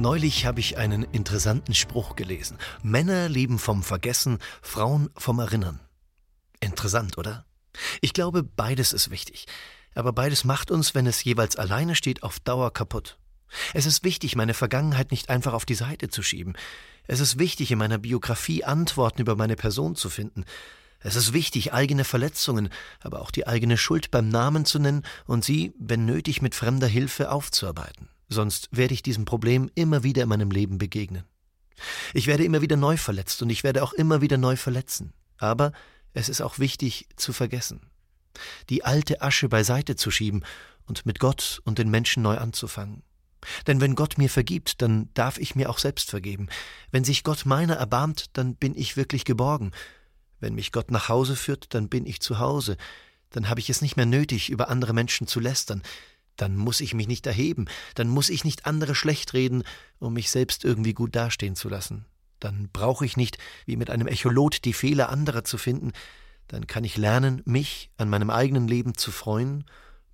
Neulich habe ich einen interessanten Spruch gelesen. Männer leben vom Vergessen, Frauen vom Erinnern. Interessant, oder? Ich glaube, beides ist wichtig. Aber beides macht uns, wenn es jeweils alleine steht, auf Dauer kaputt. Es ist wichtig, meine Vergangenheit nicht einfach auf die Seite zu schieben. Es ist wichtig, in meiner Biografie Antworten über meine Person zu finden. Es ist wichtig, eigene Verletzungen, aber auch die eigene Schuld beim Namen zu nennen und sie, wenn nötig, mit fremder Hilfe aufzuarbeiten sonst werde ich diesem Problem immer wieder in meinem Leben begegnen. Ich werde immer wieder neu verletzt und ich werde auch immer wieder neu verletzen. Aber es ist auch wichtig zu vergessen. Die alte Asche beiseite zu schieben und mit Gott und den Menschen neu anzufangen. Denn wenn Gott mir vergibt, dann darf ich mir auch selbst vergeben. Wenn sich Gott meiner erbarmt, dann bin ich wirklich geborgen. Wenn mich Gott nach Hause führt, dann bin ich zu Hause. Dann habe ich es nicht mehr nötig, über andere Menschen zu lästern. Dann muss ich mich nicht erheben, dann muss ich nicht andere schlecht reden, um mich selbst irgendwie gut dastehen zu lassen. Dann brauche ich nicht, wie mit einem Echolot, die Fehler anderer zu finden, dann kann ich lernen, mich an meinem eigenen Leben zu freuen,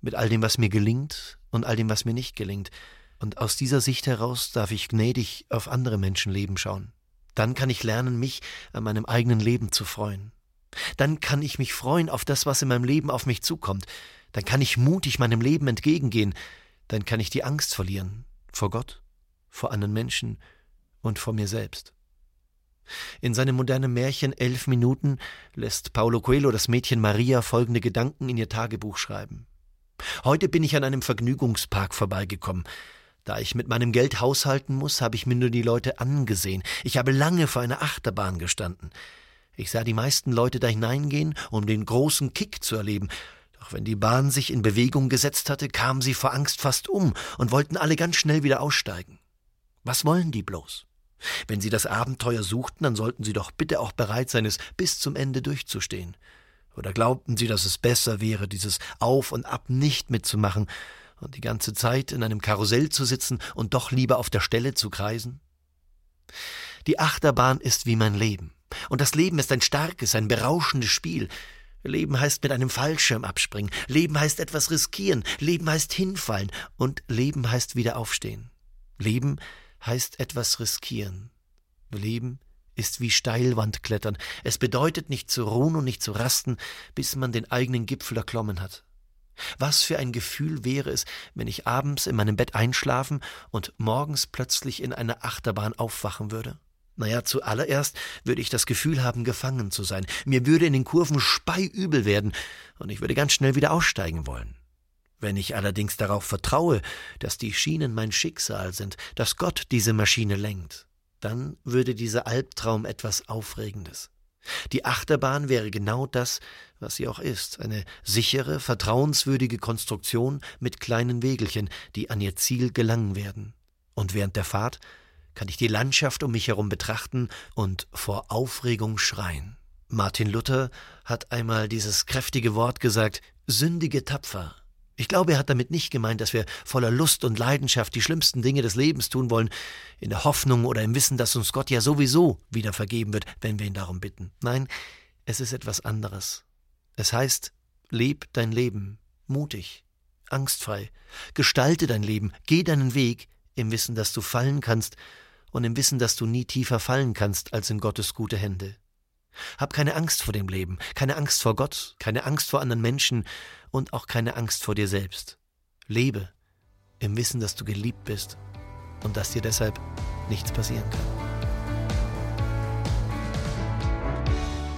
mit all dem, was mir gelingt und all dem, was mir nicht gelingt. Und aus dieser Sicht heraus darf ich gnädig auf andere Menschenleben schauen. Dann kann ich lernen, mich an meinem eigenen Leben zu freuen. Dann kann ich mich freuen auf das, was in meinem Leben auf mich zukommt dann kann ich mutig meinem Leben entgegengehen, dann kann ich die Angst verlieren vor Gott, vor anderen Menschen und vor mir selbst. In seinem modernen Märchen Elf Minuten lässt Paulo Coelho das Mädchen Maria folgende Gedanken in ihr Tagebuch schreiben. Heute bin ich an einem Vergnügungspark vorbeigekommen. Da ich mit meinem Geld haushalten muss, habe ich mir nur die Leute angesehen. Ich habe lange vor einer Achterbahn gestanden. Ich sah die meisten Leute da hineingehen, um den großen Kick zu erleben, doch wenn die Bahn sich in Bewegung gesetzt hatte, kamen sie vor Angst fast um und wollten alle ganz schnell wieder aussteigen. Was wollen die bloß? Wenn sie das Abenteuer suchten, dann sollten sie doch bitte auch bereit sein, es bis zum Ende durchzustehen. Oder glaubten sie, dass es besser wäre, dieses Auf und Ab nicht mitzumachen und die ganze Zeit in einem Karussell zu sitzen und doch lieber auf der Stelle zu kreisen? Die Achterbahn ist wie mein Leben. Und das Leben ist ein starkes, ein berauschendes Spiel, Leben heißt mit einem Fallschirm abspringen. Leben heißt etwas riskieren. Leben heißt hinfallen. Und Leben heißt wieder aufstehen. Leben heißt etwas riskieren. Leben ist wie Steilwandklettern. Es bedeutet nicht zu ruhen und nicht zu rasten, bis man den eigenen Gipfel erklommen hat. Was für ein Gefühl wäre es, wenn ich abends in meinem Bett einschlafen und morgens plötzlich in einer Achterbahn aufwachen würde? Naja, zuallererst würde ich das Gefühl haben, gefangen zu sein. Mir würde in den Kurven speiübel werden und ich würde ganz schnell wieder aussteigen wollen. Wenn ich allerdings darauf vertraue, dass die Schienen mein Schicksal sind, dass Gott diese Maschine lenkt, dann würde dieser Albtraum etwas Aufregendes. Die Achterbahn wäre genau das, was sie auch ist, eine sichere, vertrauenswürdige Konstruktion mit kleinen Wegelchen, die an ihr Ziel gelangen werden. Und während der Fahrt kann ich die Landschaft um mich herum betrachten und vor Aufregung schreien. Martin Luther hat einmal dieses kräftige Wort gesagt, sündige tapfer. Ich glaube, er hat damit nicht gemeint, dass wir voller Lust und Leidenschaft die schlimmsten Dinge des Lebens tun wollen, in der Hoffnung oder im Wissen, dass uns Gott ja sowieso wieder vergeben wird, wenn wir ihn darum bitten. Nein, es ist etwas anderes. Es heißt, leb dein Leben, mutig, angstfrei, gestalte dein Leben, geh deinen Weg, im Wissen, dass du fallen kannst und im Wissen, dass du nie tiefer fallen kannst als in Gottes gute Hände. Hab keine Angst vor dem Leben, keine Angst vor Gott, keine Angst vor anderen Menschen und auch keine Angst vor dir selbst. Lebe im Wissen, dass du geliebt bist und dass dir deshalb nichts passieren kann.